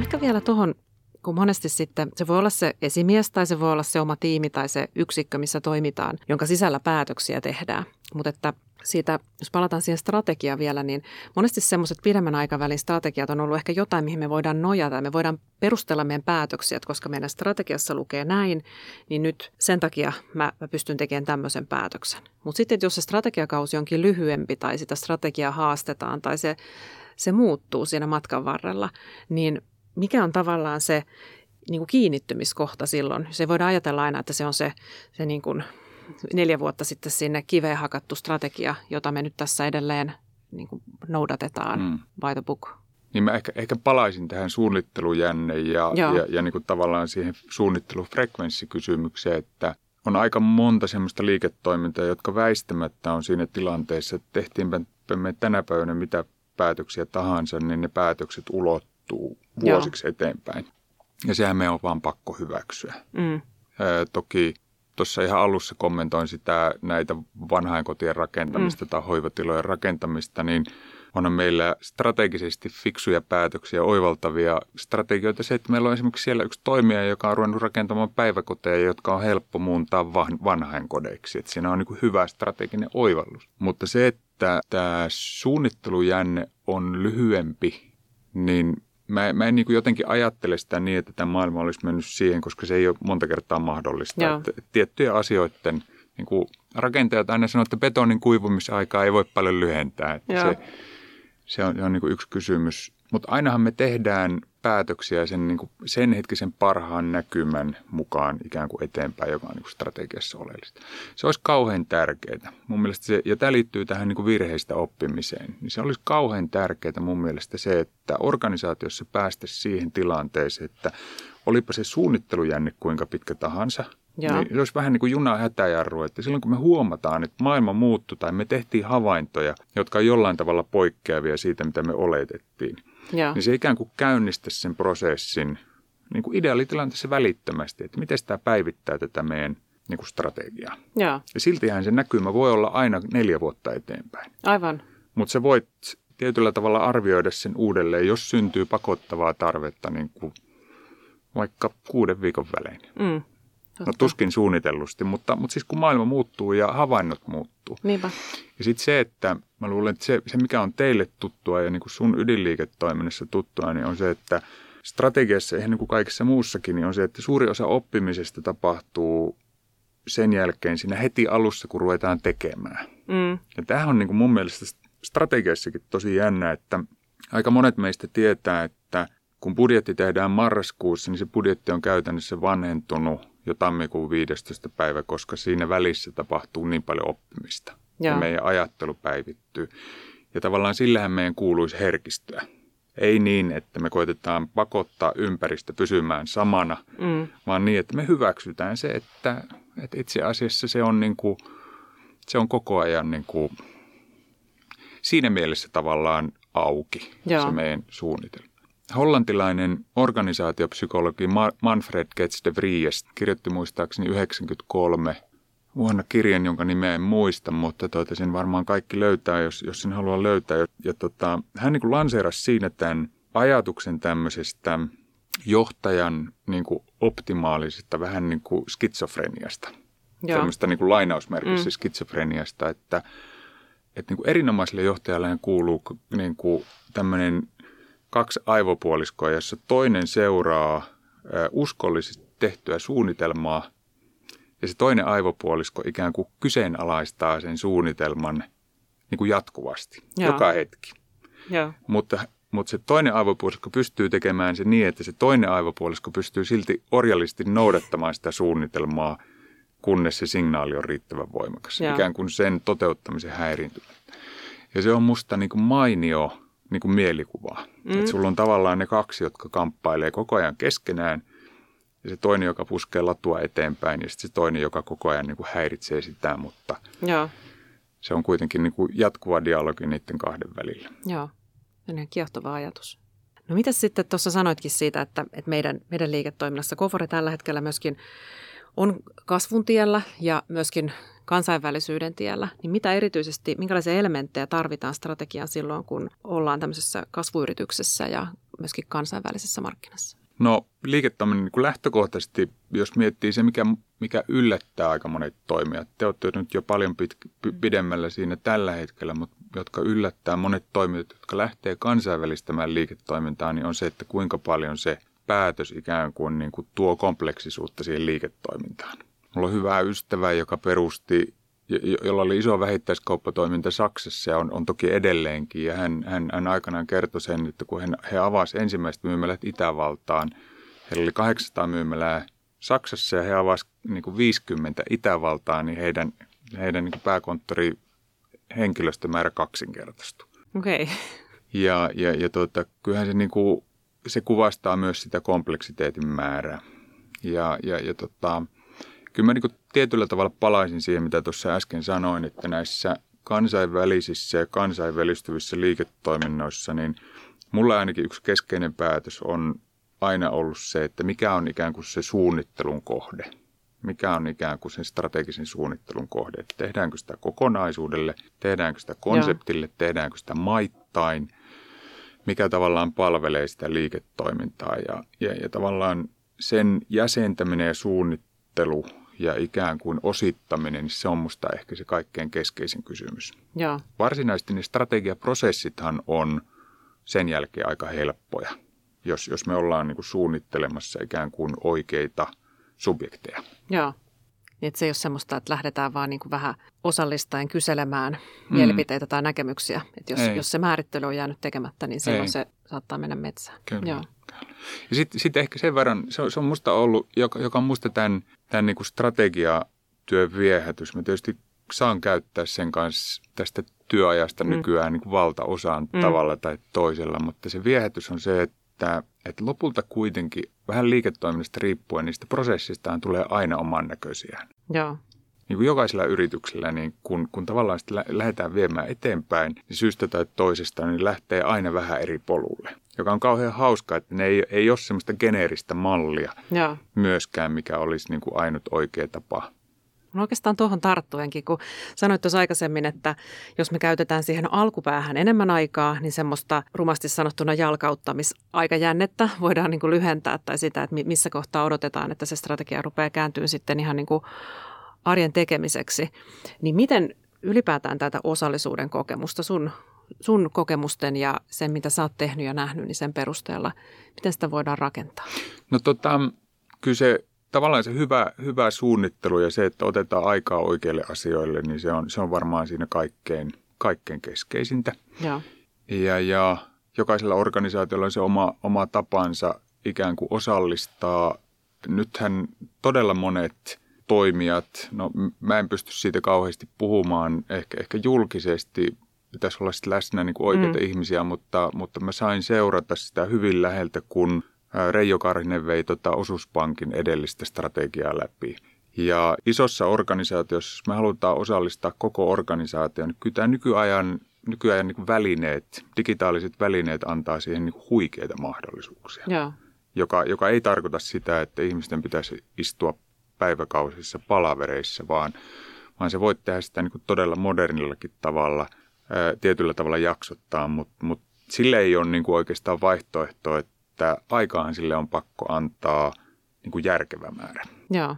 Ehkä vielä tuohon kun monesti sitten se voi olla se esimies tai se voi olla se oma tiimi tai se yksikkö, missä toimitaan, jonka sisällä päätöksiä tehdään. Mutta että siitä, jos palataan siihen strategiaan vielä, niin monesti semmoiset pidemmän aikavälin strategiat on ollut ehkä jotain, mihin me voidaan nojata. Me voidaan perustella meidän päätöksiä, että koska meidän strategiassa lukee näin, niin nyt sen takia mä, mä pystyn tekemään tämmöisen päätöksen. Mutta sitten, jos se strategiakausi onkin lyhyempi tai sitä strategiaa haastetaan tai se, se muuttuu siinä matkan varrella, niin mikä on tavallaan se niin kuin kiinnittymiskohta silloin. Se voidaan ajatella aina, että se on se, se niin kuin neljä vuotta sitten sinne kiveen hakattu strategia, jota me nyt tässä edelleen niin kuin noudatetaan mm. by the book. Niin mä ehkä, ehkä palaisin tähän suunnittelujänne ja, ja, ja niin kuin tavallaan siihen suunnittelufrekvenssikysymykseen, että on aika monta semmoista liiketoimintaa, jotka väistämättä on siinä tilanteessa, että tehtiinpä me tänä päivänä mitä päätöksiä tahansa, niin ne päätökset ulottuu vuosiksi Joo. eteenpäin. Ja sehän me on vaan pakko hyväksyä. Mm. Ää, toki tuossa ihan alussa kommentoin sitä näitä vanhainkotien rakentamista mm. tai hoivatilojen rakentamista, niin on meillä strategisesti fiksuja päätöksiä, oivaltavia strategioita. Se, että meillä on esimerkiksi siellä yksi toimija, joka on ruvennut rakentamaan päiväkoteja, jotka on helppo muuntaa vanhainkodeiksi. Että siinä on niin hyvä strateginen oivallus. Mutta se, että tämä suunnittelujänne on lyhyempi, niin mä, mä en niin jotenkin ajattele sitä niin, että tämä maailma olisi mennyt siihen, koska se ei ole monta kertaa mahdollista. Että tiettyjen asioiden niin kuin rakentajat aina sanoo, että betonin kuivumisaikaa ei voi paljon lyhentää. Että se, se on, se on niin kuin yksi kysymys. Mutta ainahan me tehdään päätöksiä sen, niin kuin sen hetkisen parhaan näkymän mukaan ikään kuin eteenpäin, joka on niin kuin strategiassa oleellista. Se olisi kauhean tärkeää. Mun mielestä se, ja tämä liittyy tähän niin kuin virheistä oppimiseen, niin se olisi kauhean tärkeää mun mielestä se, että organisaatiossa päästäisiin siihen tilanteeseen, että olipa se suunnittelujänne kuinka pitkä tahansa – Joo. Niin se olisi vähän niin kuin juna hätäjarru, että silloin kun me huomataan, että maailma muuttui tai me tehtiin havaintoja, jotka on jollain tavalla poikkeavia siitä, mitä me oletettiin, Joo. niin se ikään kuin käynnistäisi sen prosessin niin kuin ideaalitilanteessa välittömästi, että miten tämä päivittää tätä meidän niin kuin strategiaa. Joo. Ja siltihän se näkymä voi olla aina neljä vuotta eteenpäin. Aivan. Mutta se voit tietyllä tavalla arvioida sen uudelleen, jos syntyy pakottavaa tarvetta niin kuin vaikka kuuden viikon välein. Mm. No tuskin suunnitellusti, mutta, mutta siis kun maailma muuttuu ja havainnot muuttuu. Niinpä. Ja sitten se, että mä luulen, että se, se mikä on teille tuttua ja niin kuin sun ydinliiketoiminnassa tuttua, niin on se, että strategiassa, ihan niin kuin kaikessa muussakin, niin on se, että suuri osa oppimisesta tapahtuu sen jälkeen siinä heti alussa, kun ruvetaan tekemään. Mm. Ja tämähän on niin kuin mun mielestä strategiassakin tosi jännä, että aika monet meistä tietää, että kun budjetti tehdään marraskuussa, niin se budjetti on käytännössä vanhentunut jo tammikuun 15. päivä, koska siinä välissä tapahtuu niin paljon oppimista. Ja, ja meidän ajattelu päivittyy. Ja tavallaan sillähän meidän kuuluisi herkistyä. Ei niin, että me koitetaan pakottaa ympäristö pysymään samana, mm. vaan niin, että me hyväksytään se, että, että itse asiassa se on, niin kuin, se on koko ajan niin kuin, siinä mielessä tavallaan auki Joo. se meidän suunnitelma. Hollantilainen organisaatiopsykologi Manfred Getz de Vries kirjoitti muistaakseni 93 vuonna kirjan, jonka nimeä en muista, mutta tuota, sen varmaan kaikki löytää, jos, jos sen haluaa löytää. Ja, ja tota, hän niin lanseerasi siinä tämän ajatuksen tämmöisestä johtajan niin kuin optimaalisesta vähän niin kuin skitsofreniasta. Joo. Tämmöistä niin kuin lainausmerkissä mm. skitsofreniasta, että, että niin kuin erinomaiselle johtajalle kuuluu niin kuin tämmöinen kaksi aivopuoliskoa, jossa toinen seuraa uskollisesti tehtyä suunnitelmaa ja se toinen aivopuolisko ikään kuin kyseenalaistaa sen suunnitelman niin kuin jatkuvasti, Joo. joka hetki. Joo. Mutta, mutta se toinen aivopuolisko pystyy tekemään se niin, että se toinen aivopuolisko pystyy silti orjallisesti noudattamaan sitä suunnitelmaa, kunnes se signaali on riittävän voimakas. Joo. Ikään kuin sen toteuttamisen häiriintyminen. Ja se on musta niin kuin mainio niin kuin mielikuvaa. Mm. Että sulla on tavallaan ne kaksi, jotka kamppailee koko ajan keskenään ja se toinen, joka puskee latua eteenpäin ja sitten se toinen, joka koko ajan niin kuin häiritsee sitä, mutta Joo. se on kuitenkin niin kuin jatkuva dialogi niiden kahden välillä. Joo, on kiehtova ajatus. No mitä sitten tuossa sanoitkin siitä, että, että meidän, meidän liiketoiminnassa Kofore tällä hetkellä myöskin on kasvun tiellä ja myöskin kansainvälisyyden tiellä, niin mitä erityisesti, minkälaisia elementtejä tarvitaan strategiaan silloin, kun ollaan tämmöisessä kasvuyrityksessä ja myöskin kansainvälisessä markkinassa? No liiketoiminnan niin lähtökohtaisesti, jos miettii se, mikä, mikä yllättää aika monet toimijat, te olette nyt jo paljon pit, pidemmällä siinä tällä hetkellä, mutta jotka yllättää monet toimijat, jotka lähtee kansainvälistämään liiketoimintaa, niin on se, että kuinka paljon se päätös ikään kuin, niin kuin tuo kompleksisuutta siihen liiketoimintaan. Mulla on hyvä ystävä, joka perusti, jolla oli iso vähittäiskauppatoiminta Saksassa ja on, on toki edelleenkin. Ja hän, hän, hän aikanaan kertoi sen, että kun hän, he avasivat ensimmäiset myymälät Itävaltaan, heillä oli 800 myymälää Saksassa ja he avasivat niin kuin 50 Itävaltaan, niin heidän, heidän niin pääkonttori henkilöstömäärä kaksinkertaistui. Okei. Okay. Ja, ja, ja tuota, kyllähän se, niin kuin, se kuvastaa myös sitä kompleksiteetin määrää. Ja, ja, ja tota, kyllä mä niin kuin tietyllä tavalla palaisin siihen, mitä tuossa äsken sanoin, että näissä kansainvälisissä ja kansainvälistyvissä liiketoiminnoissa, niin mulla ainakin yksi keskeinen päätös on aina ollut se, että mikä on ikään kuin se suunnittelun kohde. Mikä on ikään kuin sen strategisen suunnittelun kohde. Että tehdäänkö sitä kokonaisuudelle, tehdäänkö sitä konseptille, Joo. tehdäänkö sitä maittain. Mikä tavallaan palvelee sitä liiketoimintaa ja, ja, ja tavallaan sen jäsentäminen ja suunnittelu ja ikään kuin osittaminen, niin se on musta ehkä se kaikkein keskeisin kysymys. Joo. Varsinaisesti ne strategiaprosessithan on sen jälkeen aika helppoja, jos, jos me ollaan niin kuin suunnittelemassa ikään kuin oikeita subjekteja. Joo. Niin, että se ei ole semmoista, että lähdetään vaan niin kuin vähän osallistaen kyselemään mm. mielipiteitä tai näkemyksiä. Että jos, jos se määrittely on jäänyt tekemättä, niin silloin ei. se saattaa mennä metsään. Kyllä. Joo. Ja sitten sit ehkä sen verran, se on, se on musta ollut, joka, joka on musta tämän, tämän niin kuin strategiatyön viehätys. Mä tietysti saan käyttää sen kanssa tästä työajasta mm. nykyään niin kuin valtaosaan mm. tavalla tai toisella, mutta se viehätys on se, että, että lopulta kuitenkin vähän liiketoiminnasta riippuen niistä prosessistaan tulee aina oman näköisiä. Joo. Niin kuin jokaisella yrityksellä, niin kun, kun tavallaan sitä lähdetään viemään eteenpäin, niin syystä tai toisesta niin lähtee aina vähän eri polulle. Joka on kauhean hauska, että ne ei, ei ole semmoista geneeristä mallia Joo. myöskään, mikä olisi niin kuin ainut oikea tapa No oikeastaan tuohon tarttuenkin, kun sanoit tuossa aikaisemmin, että jos me käytetään siihen alkupäähän enemmän aikaa, niin semmoista rumasti sanottuna jalkauttamisaikajännettä voidaan niin kuin lyhentää tai sitä, että missä kohtaa odotetaan, että se strategia rupeaa kääntyä sitten ihan niin kuin arjen tekemiseksi. Niin miten ylipäätään tätä osallisuuden kokemusta sun, sun kokemusten ja sen, mitä sä oot tehnyt ja nähnyt, niin sen perusteella, miten sitä voidaan rakentaa? No tota, kyllä se tavallaan se hyvä, hyvä suunnittelu ja se, että otetaan aikaa oikeille asioille, niin se on, se on varmaan siinä kaikkein, kaikkein keskeisintä. Ja. Ja, ja jokaisella organisaatiolla on se oma, oma tapansa ikään kuin osallistaa. Nythän todella monet toimijat, no mä en pysty siitä kauheasti puhumaan ehkä, ehkä julkisesti, pitäisi olla sitten läsnä niin kuin oikeita mm. ihmisiä, mutta, mutta mä sain seurata sitä hyvin läheltä, kun Reijo Karhinen vei tota osuuspankin edellistä strategiaa läpi. Ja isossa organisaatiossa, jos me halutaan osallistaa koko organisaation, niin kyllä tämä nykyajan, nykyajan niin välineet, digitaaliset välineet antaa siihen niin huikeita mahdollisuuksia. Ja. Joka, joka ei tarkoita sitä, että ihmisten pitäisi istua päiväkausissa palavereissa, vaan, vaan se voi tehdä sitä niin kuin todella modernillakin tavalla, ää, tietyllä tavalla jaksottaa, mutta mut sille ei ole niin kuin oikeastaan vaihtoehtoa, että että aikaan sille on pakko antaa niin kuin järkevä määrä. Joo,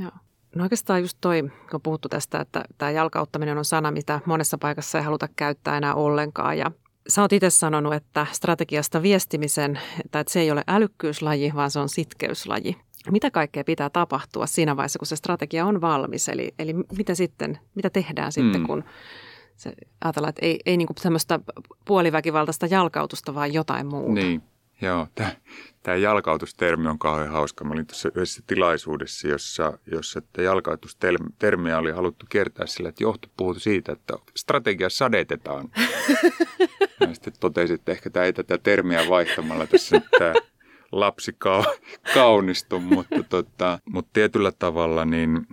joo. No oikeastaan just toi, kun puhuttu tästä, että tämä jalkauttaminen on sana, mitä monessa paikassa ei haluta käyttää enää ollenkaan. Ja sä oot itse sanonut, että strategiasta viestimisen, että se ei ole älykkyyslaji, vaan se on sitkeyslaji. Mitä kaikkea pitää tapahtua siinä vaiheessa, kun se strategia on valmis? Eli, eli mitä sitten, mitä tehdään sitten, mm. kun se, ajatellaan, että ei, ei niin kuin tämmöistä puoliväkivaltaista jalkautusta, vaan jotain muuta. Niin. Joo, tämä jalkautustermi on kauhean hauska. Mä olin tuossa yhdessä tilaisuudessa, jossa, jossa jalkautustermiä oli haluttu kertaa sillä, että johto puhui siitä, että strategia sadetetaan. [laughs] ja sitten totesin, että ehkä tämä ei tätä termiä vaihtamalla tässä tämä lapsi [laughs] kaunistu, mutta, tota, mutta tietyllä tavalla niin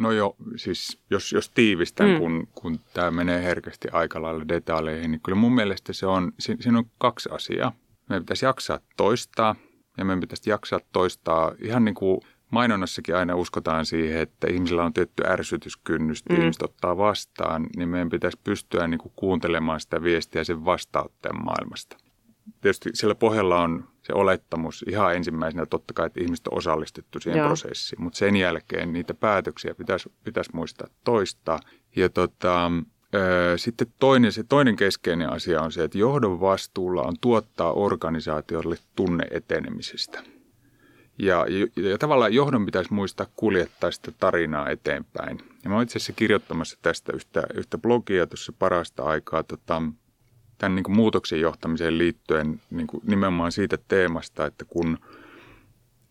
No joo, siis jos, jos tiivistän, mm. kun, kun tämä menee herkästi aika lailla detaileihin, niin kyllä mun mielestä se on, siinä on kaksi asiaa meidän pitäisi jaksaa toistaa ja meidän pitäisi jaksaa toistaa ihan niin kuin mainonnassakin aina uskotaan siihen, että ihmisillä on tietty ärsytyskynnys, mm. ihmiset ottaa vastaan, niin meidän pitäisi pystyä niin kuin kuuntelemaan sitä viestiä sen vastaanottajan maailmasta. Tietysti siellä pohjalla on se olettamus ihan ensimmäisenä totta kai, että ihmiset on osallistettu siihen Joo. prosessiin, mutta sen jälkeen niitä päätöksiä pitäisi, pitäisi muistaa toistaa. Ja tota, sitten toinen, se toinen keskeinen asia on se, että johdon vastuulla on tuottaa organisaatiolle tunne etenemisestä. Ja, ja, ja tavallaan johdon pitäisi muistaa kuljettaa sitä tarinaa eteenpäin. Ja mä oon itse asiassa kirjoittamassa tästä yhtä, yhtä blogia tuossa parasta aikaa tota, tämän niin kuin muutoksen johtamiseen liittyen niin kuin nimenomaan siitä teemasta, että kun –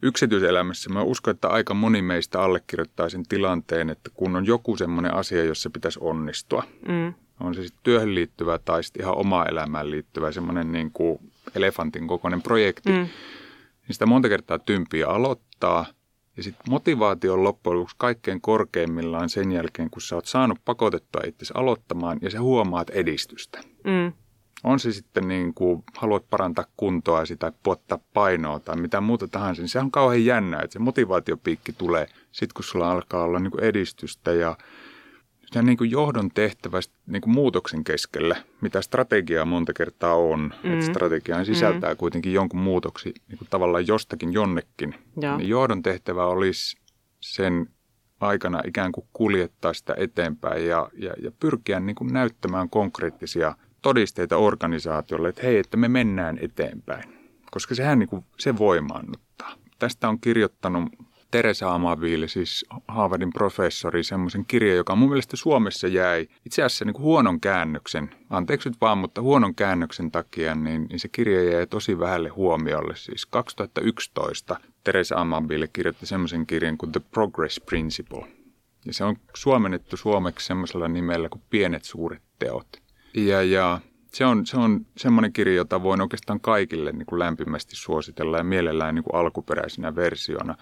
yksityiselämässä mä uskon, että aika moni meistä allekirjoittaa sen tilanteen, että kun on joku semmoinen asia, jossa pitäisi onnistua, mm. on se sitten työhön liittyvä tai sitten ihan omaa elämään liittyvä semmoinen niin kuin elefantin kokoinen projekti, mm. niin sitä monta kertaa tympiä aloittaa. Ja sitten motivaatio on loppujen lopuksi kaikkein korkeimmillaan sen jälkeen, kun sä oot saanut pakotettua itse aloittamaan ja sä huomaat edistystä. Mm. On se sitten niin kuin, haluat parantaa kuntoa sitä, puottaa painoa tai mitä muuta tahansa, niin se on kauhean jännä, että se motivaatiopiikki tulee sitten, kun sulla alkaa olla niin kuin edistystä ja sitä niin kuin johdon tehtävästä niin kuin muutoksen keskellä, mitä strategiaa monta kertaa on. Mm. Että strategiaan sisältää mm. kuitenkin jonkun muutoksi niin kuin tavallaan jostakin jonnekin. Ja. Niin johdon tehtävä olisi sen aikana ikään kuin kuljettaa sitä eteenpäin ja, ja, ja pyrkiä niin kuin näyttämään konkreettisia todisteita organisaatiolle, että hei, että me mennään eteenpäin. Koska sehän niin kuin, se voimaannuttaa. Tästä on kirjoittanut Teresa Amaville, siis Harvardin professori, semmoisen kirjan, joka mun mielestä Suomessa jäi itse asiassa niin kuin huonon käännöksen, anteeksi nyt vaan, mutta huonon käännöksen takia, niin, niin se kirja jäi tosi vähälle huomiolle. Siis 2011 Teresa Amaville kirjoitti semmoisen kirjan kuin The Progress Principle. Ja se on suomennettu suomeksi semmoisella nimellä kuin Pienet suuret teot. Ja, ja se on, se on semmoinen kirja, jota voin oikeastaan kaikille niin kuin lämpimästi suositella ja mielellään niin kuin alkuperäisenä versiona.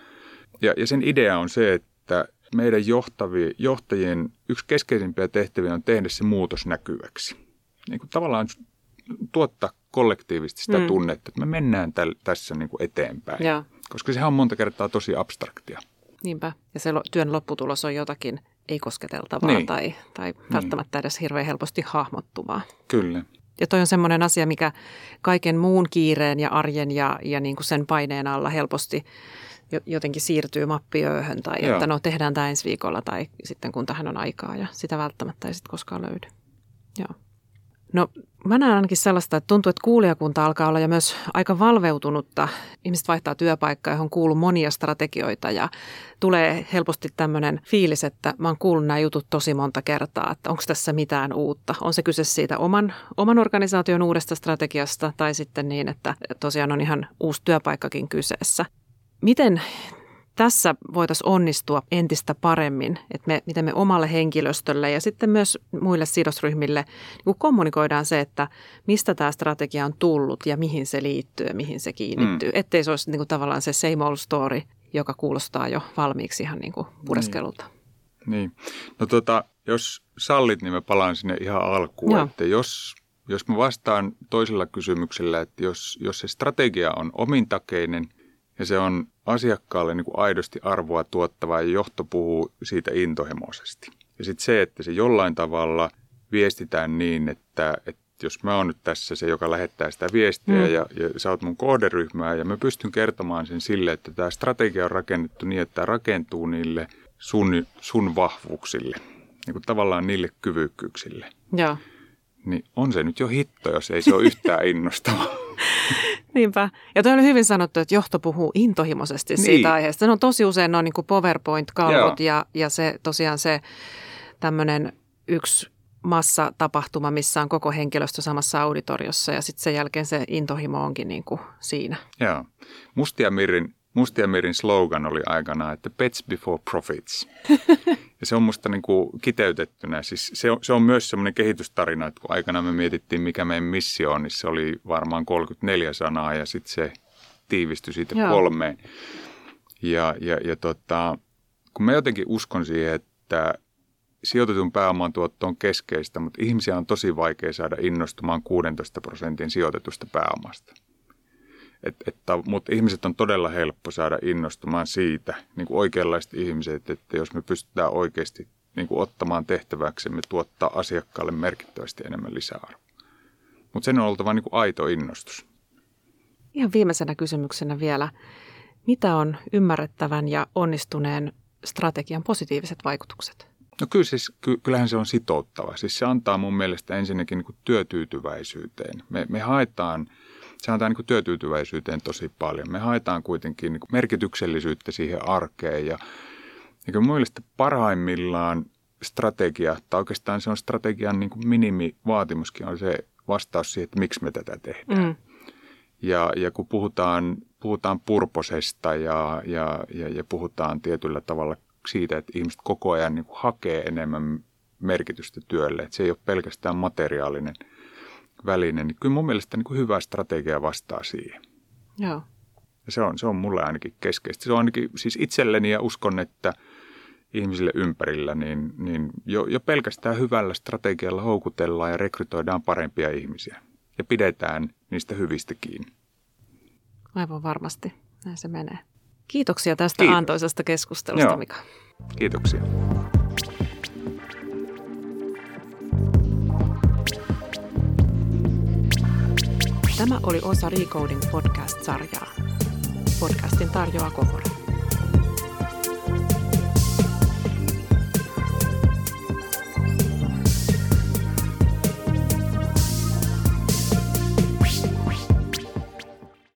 Ja, ja sen idea on se, että meidän johtavi, johtajien yksi keskeisimpiä tehtäviä on tehdä se muutos näkyväksi. Niin kuin tavallaan tuottaa kollektiivisesti sitä mm. tunnetta, että me mennään täl, tässä niin kuin eteenpäin. Ja. Koska sehän on monta kertaa tosi abstraktia. Niinpä. Ja se työn lopputulos on jotakin ei-kosketeltavaa niin. tai, tai niin. välttämättä edes hirveän helposti hahmottuvaa. Kyllä. Ja toi on semmoinen asia, mikä kaiken muun kiireen ja arjen ja, ja niin kuin sen paineen alla helposti jotenkin siirtyy mappiööhön tai Joo. että no tehdään tämä ensi viikolla tai sitten kun tähän on aikaa ja sitä välttämättä ei sitten koskaan löydy. Joo. No mä näen ainakin sellaista, että tuntuu, että kuulijakunta alkaa olla jo myös aika valveutunutta. Ihmiset vaihtaa työpaikkaa, johon kuuluu monia strategioita ja tulee helposti tämmöinen fiilis, että mä oon kuullut nämä jutut tosi monta kertaa, että onko tässä mitään uutta. On se kyse siitä oman, oman organisaation uudesta strategiasta tai sitten niin, että tosiaan on ihan uusi työpaikkakin kyseessä. Miten tässä voitaisiin onnistua entistä paremmin, että me, miten me omalle henkilöstölle ja sitten myös muille sidosryhmille niin kommunikoidaan se, että mistä tämä strategia on tullut ja mihin se liittyy ja mihin se kiinnittyy. Mm. Ettei se olisi niin kuin tavallaan se same old story, joka kuulostaa jo valmiiksi ihan niin kuin pureskelulta. Niin. niin. No tota, jos sallit, niin mä palaan sinne ihan alkuun. Joo. Että jos, jos mä vastaan toisella kysymyksellä, että jos, jos se strategia on omintakeinen – ja se on asiakkaalle niin kuin aidosti arvoa tuottava ja johto puhuu siitä intohimoisesti. Ja sitten se, että se jollain tavalla viestitään niin, että, että jos mä oon nyt tässä se, joka lähettää sitä viestiä mm. ja, ja sä oot mun kohderyhmää ja mä pystyn kertomaan sen sille, että tämä strategia on rakennettu niin, että tämä rakentuu niille sun, sun vahvuuksille, niin kuin tavallaan niille kyvykkyyksille. Joo. Niin on se nyt jo hitto, jos ei se ole yhtään [laughs] innostavaa. [laughs] Niinpä. Ja toi oli hyvin sanottu, että johto puhuu intohimoisesti niin. siitä aiheesta. No tosi usein ne on niin PowerPoint-kalvot ja, ja se tosiaan se tämmöinen yksi massatapahtuma, missä on koko henkilöstö samassa auditoriossa ja sitten sen jälkeen se intohimo onkin niin kuin siinä. Joo. Mustia Mirin Mustiamirin slogan oli aikana, että pets before profits. [laughs] Ja se on musta niin kuin kiteytettynä. Siis se, on, se on myös semmoinen kehitystarina, että kun aikana me mietittiin, mikä meidän missio on, niin se oli varmaan 34 sanaa ja sitten se tiivistyi siitä Joo. kolmeen. Ja, ja, ja tota, kun mä jotenkin uskon siihen, että sijoitetun pääoman tuotto on keskeistä, mutta ihmisiä on tosi vaikea saada innostumaan 16 prosentin sijoitetusta pääomasta. Et, että, mutta ihmiset on todella helppo saada innostumaan siitä, niin kuin oikeanlaiset ihmiset, että jos me pystytään oikeasti niin kuin ottamaan tehtäväksemme tuottaa asiakkaalle merkittävästi enemmän lisäarvoa. Mutta sen on oltava niin kuin aito innostus. Ihan viimeisenä kysymyksenä vielä. Mitä on ymmärrettävän ja onnistuneen strategian positiiviset vaikutukset? No kyllä siis, ky- kyllähän se on sitouttava. Siis se antaa mun mielestä ensinnäkin niin kuin työtyytyväisyyteen. Me, me haetaan – se antaa niin työtyytyväisyyteen tosi paljon. Me haetaan kuitenkin niin merkityksellisyyttä siihen arkeen ja niin kuin mielestä parhaimmillaan strategia, tai oikeastaan se on strategian niin kuin minimivaatimuskin, on se vastaus siihen, että miksi me tätä tehdään. Mm. Ja, ja kun puhutaan, puhutaan purposesta ja, ja, ja, ja puhutaan tietyllä tavalla siitä, että ihmiset koko ajan niin kuin hakee enemmän merkitystä työlle, että se ei ole pelkästään materiaalinen – väline, niin kyllä mun mielestä niin kuin hyvä strategia vastaa siihen. Joo. Ja se on, se on mulle ainakin keskeistä. Se on ainakin siis itselleni ja uskon, että ihmisille ympärillä, niin, niin jo, jo pelkästään hyvällä strategialla houkutellaan ja rekrytoidaan parempia ihmisiä. ja pidetään niistä hyvistä kiinni. Aivan varmasti. Näin se menee. Kiitoksia tästä Kiitos. antoisesta keskustelusta, Joo. Mika. Kiitoksia. Tämä oli osa Recoding podcast-sarjaa. Podcastin tarjoaa Kokore.